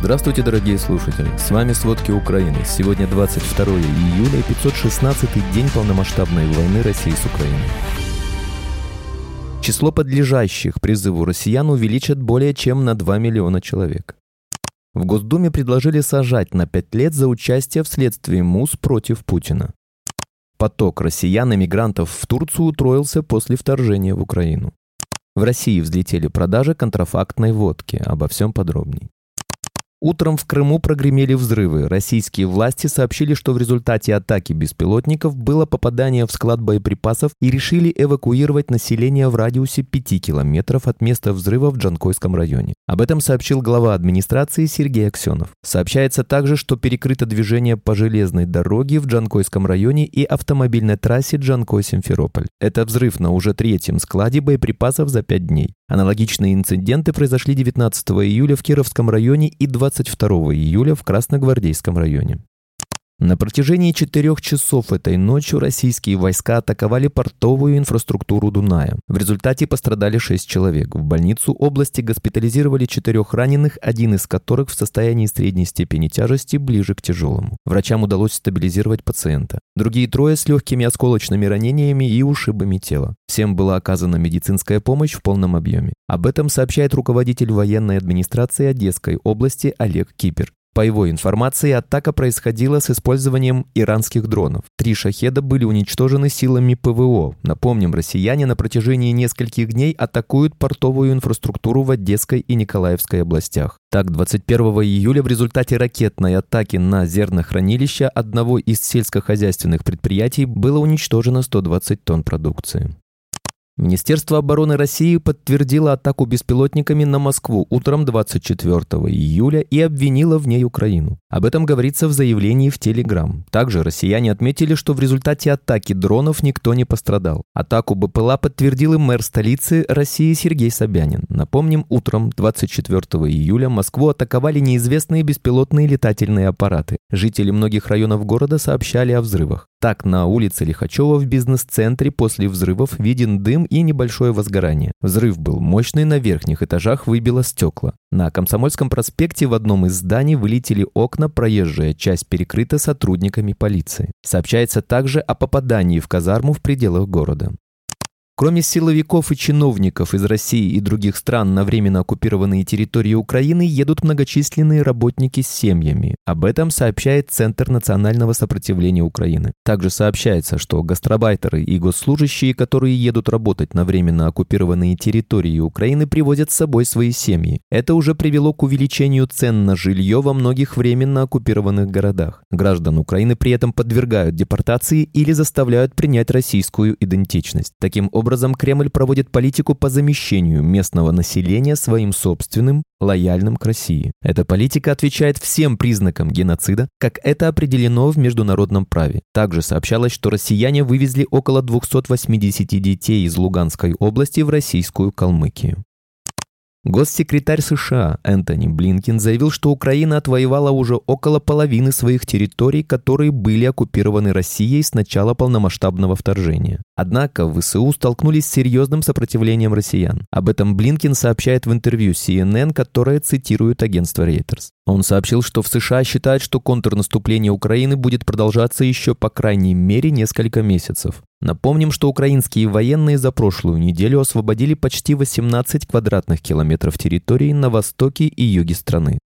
Здравствуйте, дорогие слушатели! С вами «Сводки Украины». Сегодня 22 июля, 516-й день полномасштабной войны России с Украиной. Число подлежащих призыву россиян увеличат более чем на 2 миллиона человек. В Госдуме предложили сажать на 5 лет за участие в следствии МУС против Путина. Поток россиян-эмигрантов в Турцию утроился после вторжения в Украину. В России взлетели продажи контрафактной водки. Обо всем подробней. Утром в Крыму прогремели взрывы. Российские власти сообщили, что в результате атаки беспилотников было попадание в склад боеприпасов и решили эвакуировать население в радиусе 5 километров от места взрыва в Джанкойском районе. Об этом сообщил глава администрации Сергей Аксенов. Сообщается также, что перекрыто движение по железной дороге в Джанкойском районе и автомобильной трассе Джанкой-Симферополь. Это взрыв на уже третьем складе боеприпасов за 5 дней. Аналогичные инциденты произошли 19 июля в Кировском районе и 22 июля в Красногвардейском районе. На протяжении четырех часов этой ночью российские войска атаковали портовую инфраструктуру Дуная. В результате пострадали шесть человек. В больницу области госпитализировали четырех раненых, один из которых в состоянии средней степени тяжести ближе к тяжелому. Врачам удалось стабилизировать пациента. Другие трое с легкими осколочными ранениями и ушибами тела. Всем была оказана медицинская помощь в полном объеме. Об этом сообщает руководитель военной администрации Одесской области Олег Кипер. По его информации, атака происходила с использованием иранских дронов. Три «Шахеда» были уничтожены силами ПВО. Напомним, россияне на протяжении нескольких дней атакуют портовую инфраструктуру в Одесской и Николаевской областях. Так, 21 июля в результате ракетной атаки на зернохранилище одного из сельскохозяйственных предприятий было уничтожено 120 тонн продукции. Министерство обороны России подтвердило атаку беспилотниками на Москву утром 24 июля и обвинило в ней Украину. Об этом говорится в заявлении в Телеграм. Также россияне отметили, что в результате атаки дронов никто не пострадал. Атаку БПЛА подтвердил и мэр столицы России Сергей Собянин. Напомним, утром 24 июля Москву атаковали неизвестные беспилотные летательные аппараты. Жители многих районов города сообщали о взрывах. Так, на улице Лихачева в бизнес-центре после взрывов виден дым и небольшое возгорание. Взрыв был мощный, на верхних этажах выбило стекла. На Комсомольском проспекте в одном из зданий вылетели окна, проезжая часть перекрыта сотрудниками полиции. Сообщается также о попадании в казарму в пределах города. Кроме силовиков и чиновников из России и других стран на временно оккупированные территории Украины едут многочисленные работники с семьями. Об этом сообщает Центр национального сопротивления Украины. Также сообщается, что гастробайтеры и госслужащие, которые едут работать на временно оккупированные территории Украины, привозят с собой свои семьи. Это уже привело к увеличению цен на жилье во многих временно оккупированных городах. Граждан Украины при этом подвергают депортации или заставляют принять российскую идентичность. Таким образом, образом Кремль проводит политику по замещению местного населения своим собственным, лояльным к России. Эта политика отвечает всем признакам геноцида, как это определено в международном праве. Также сообщалось, что россияне вывезли около 280 детей из Луганской области в российскую Калмыкию. Госсекретарь США Энтони Блинкин заявил, что Украина отвоевала уже около половины своих территорий, которые были оккупированы Россией с начала полномасштабного вторжения. Однако в ВСУ столкнулись с серьезным сопротивлением россиян. Об этом Блинкин сообщает в интервью CNN, которое цитирует агентство Reuters. Он сообщил, что в США считают, что контрнаступление Украины будет продолжаться еще по крайней мере несколько месяцев. Напомним, что украинские военные за прошлую неделю освободили почти 18 квадратных километров территории на востоке и юге страны.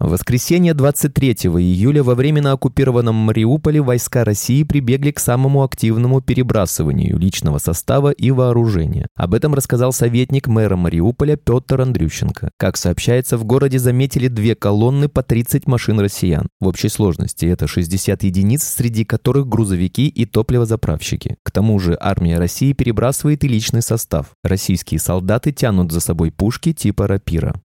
В воскресенье 23 июля во временно оккупированном Мариуполе войска России прибегли к самому активному перебрасыванию личного состава и вооружения. Об этом рассказал советник мэра Мариуполя Петр Андрющенко. Как сообщается, в городе заметили две колонны по 30 машин россиян. В общей сложности это 60 единиц, среди которых грузовики и топливозаправщики. К тому же армия России перебрасывает и личный состав. Российские солдаты тянут за собой пушки типа «Рапира».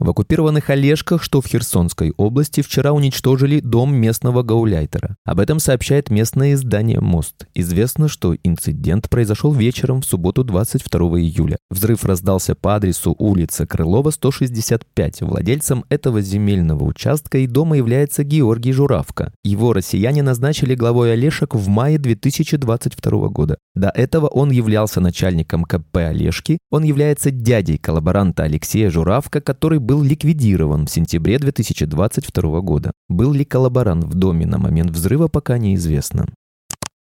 В оккупированных Олежках, что в Херсонской области, вчера уничтожили дом местного гауляйтера. Об этом сообщает местное издание «Мост». Известно, что инцидент произошел вечером в субботу 22 июля. Взрыв раздался по адресу улица Крылова, 165. Владельцем этого земельного участка и дома является Георгий Журавка. Его россияне назначили главой Олешек в мае 2022 года. До этого он являлся начальником КП Олешки. Он является дядей коллаборанта Алексея Журавка, который был ликвидирован в сентябре 2022 года. Был ли коллаборант в доме на момент взрыва, пока неизвестно.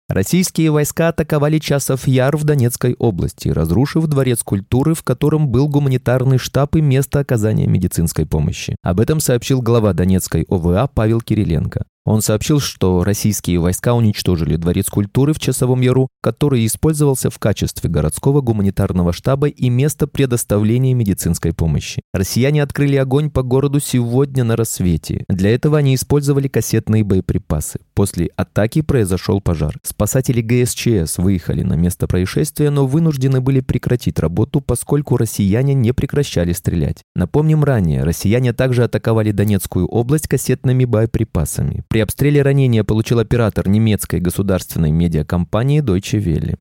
Российские войска атаковали Часов Яр в Донецкой области, разрушив дворец культуры, в котором был гуманитарный штаб и место оказания медицинской помощи. Об этом сообщил глава Донецкой ОВА Павел Кириленко. Он сообщил, что российские войска уничтожили дворец культуры в Часовом Яру, который использовался в качестве городского гуманитарного штаба и места предоставления медицинской помощи. Россияне открыли огонь по городу сегодня на рассвете. Для этого они использовали кассетные боеприпасы. После атаки произошел пожар. Спасатели ГСЧС выехали на место происшествия, но вынуждены были прекратить работу, поскольку россияне не прекращали стрелять. Напомним ранее, россияне также атаковали Донецкую область кассетными боеприпасами. При обстреле ранения получил оператор немецкой государственной медиакомпании Deutsche Welle.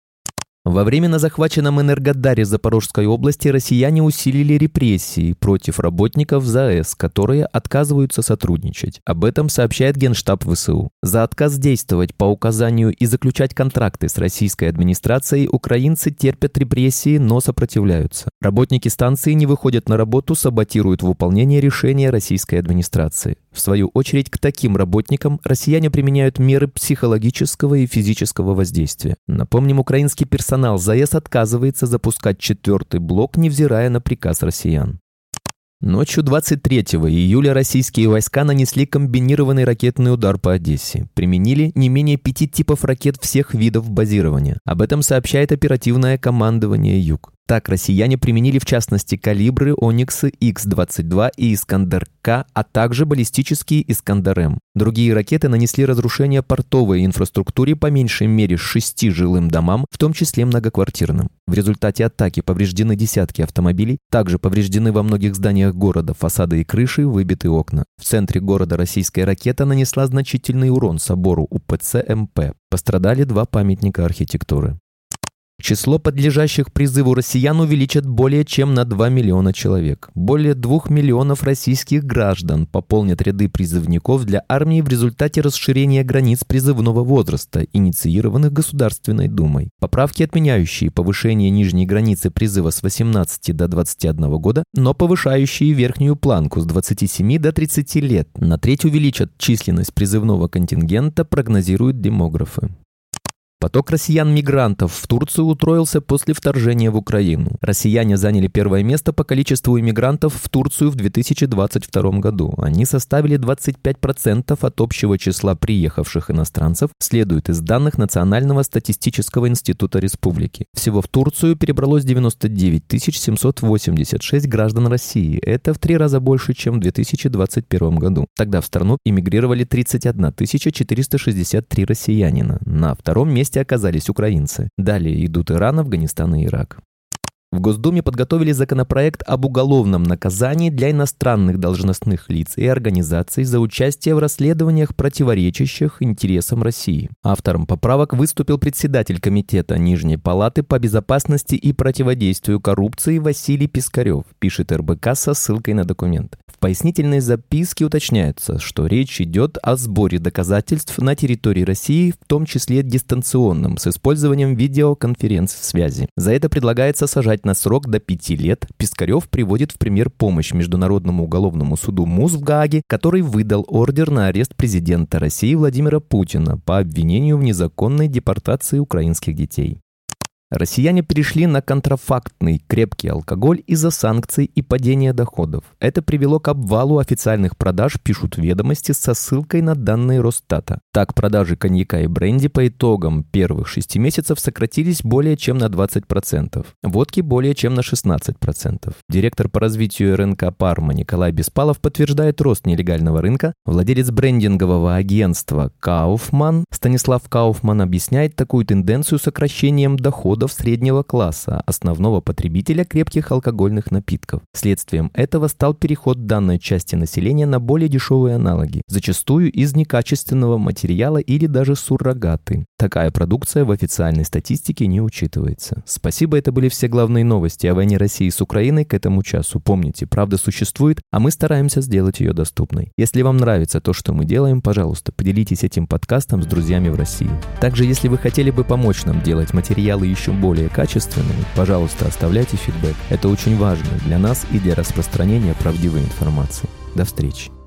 Во время на захваченном Энергодаре Запорожской области россияне усилили репрессии против работников ЗАЭС, которые отказываются сотрудничать. Об этом сообщает Генштаб ВСУ. За отказ действовать по указанию и заключать контракты с российской администрацией украинцы терпят репрессии, но сопротивляются. Работники станции не выходят на работу, саботируют выполнение решения российской администрации. В свою очередь, к таким работникам россияне применяют меры психологического и физического воздействия. Напомним, украинский персонал ЗАЭС отказывается запускать четвертый блок, невзирая на приказ россиян. Ночью 23 июля российские войска нанесли комбинированный ракетный удар по Одессе. Применили не менее пяти типов ракет всех видов базирования. Об этом сообщает оперативное командование «Юг». Так, россияне применили в частности калибры «Ониксы» Х-22 и «Искандер-К», а также баллистические «Искандер-М». Другие ракеты нанесли разрушение портовой инфраструктуре по меньшей мере шести жилым домам, в том числе многоквартирным. В результате атаки повреждены десятки автомобилей, также повреждены во многих зданиях города фасады и крыши, выбиты окна. В центре города российская ракета нанесла значительный урон собору УПЦ МП. Пострадали два памятника архитектуры. Число подлежащих призыву россиян увеличат более чем на 2 миллиона человек. Более 2 миллионов российских граждан пополнят ряды призывников для армии в результате расширения границ призывного возраста, инициированных Государственной Думой. Поправки, отменяющие повышение нижней границы призыва с 18 до 21 года, но повышающие верхнюю планку с 27 до 30 лет, на треть увеличат численность призывного контингента, прогнозируют демографы. Поток россиян-мигрантов в Турцию утроился после вторжения в Украину. Россияне заняли первое место по количеству иммигрантов в Турцию в 2022 году. Они составили 25% от общего числа приехавших иностранцев, следует из данных Национального статистического института республики. Всего в Турцию перебралось 99 786 граждан России. Это в три раза больше, чем в 2021 году. Тогда в страну иммигрировали 31 463 россиянина. На втором месте месте оказались украинцы. Далее идут Иран, Афганистан и Ирак. В Госдуме подготовили законопроект об уголовном наказании для иностранных должностных лиц и организаций за участие в расследованиях, противоречащих интересам России. Автором поправок выступил председатель Комитета Нижней Палаты по безопасности и противодействию коррупции Василий Пискарев, пишет РБК со ссылкой на документ. Пояснительной записке уточняется, что речь идет о сборе доказательств на территории России, в том числе дистанционном, с использованием видеоконференц-связи. За это предлагается сажать на срок до пяти лет, Пискарев приводит в пример помощь Международному уголовному суду МУЗ в Гааге, который выдал ордер на арест президента России Владимира Путина по обвинению в незаконной депортации украинских детей. Россияне перешли на контрафактный крепкий алкоголь из-за санкций и падения доходов. Это привело к обвалу официальных продаж, пишут ведомости со ссылкой на данные Росстата. Так, продажи коньяка и бренди по итогам первых шести месяцев сократились более чем на 20%, водки более чем на 16%. Директор по развитию РНК «Парма» Николай Беспалов подтверждает рост нелегального рынка. Владелец брендингового агентства «Кауфман» Станислав Кауфман объясняет такую тенденцию сокращением доходов доходов среднего класса, основного потребителя крепких алкогольных напитков. Следствием этого стал переход данной части населения на более дешевые аналоги, зачастую из некачественного материала или даже суррогаты. Такая продукция в официальной статистике не учитывается. Спасибо, это были все главные новости о войне России с Украиной к этому часу. Помните, правда существует, а мы стараемся сделать ее доступной. Если вам нравится то, что мы делаем, пожалуйста, поделитесь этим подкастом с друзьями в России. Также, если вы хотели бы помочь нам делать материалы еще еще более качественными, пожалуйста, оставляйте фидбэк. Это очень важно для нас и для распространения правдивой информации. До встречи.